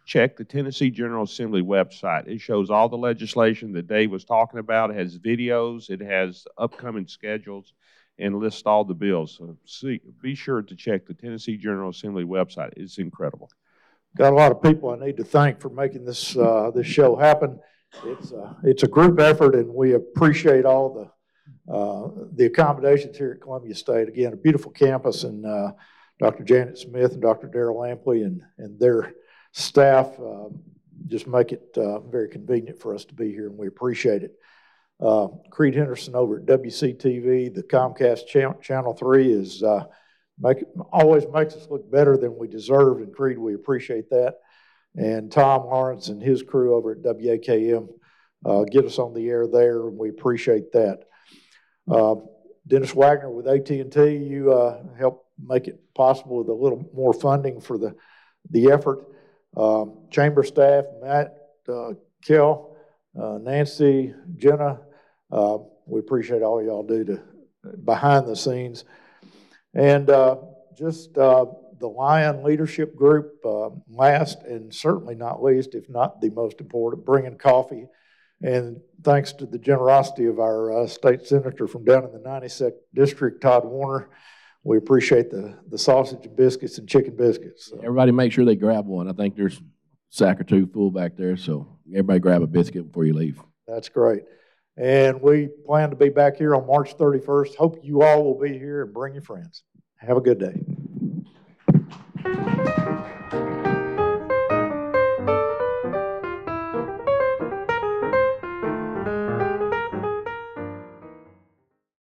check the Tennessee General Assembly website. It shows all the legislation that Dave was talking about. It has videos, it has upcoming schedules, and lists all the bills. So see, be sure to check the Tennessee General Assembly website. It's incredible. Got a lot of people I need to thank for making this, uh, this show happen. It's, a- it's a group effort, and we appreciate all the, uh, the accommodations here at Columbia State. Again, a beautiful campus, and uh, Dr. Janet Smith and Dr. Daryl Lampley and, and their staff uh, just make it uh, very convenient for us to be here, and we appreciate it. Uh, Creed Henderson over at WCTV, the Comcast Channel, Channel 3 is uh, make, always makes us look better than we deserve, and Creed, we appreciate that. And Tom Lawrence and his crew over at WAKM uh, get us on the air there, and we appreciate that. Uh, Dennis Wagner with AT&T, you helped make it possible with a little more funding for the, the effort. Um, Chamber staff, Matt, uh, Kel, uh, Nancy, Jenna, uh, we appreciate all y'all do to, behind the scenes. And uh, just uh, the Lion Leadership Group, uh, last and certainly not least, if not the most important, bringing coffee. And thanks to the generosity of our uh, state senator from down in the 92nd District, Todd Warner, we appreciate the, the sausage and biscuits and chicken biscuits. So, Everybody make sure they grab one. I think there's a sack or two full back there, so everybody grab a biscuit before you leave. That's great. And we plan to be back here on March 31st. Hope you all will be here and bring your friends. Have a good day.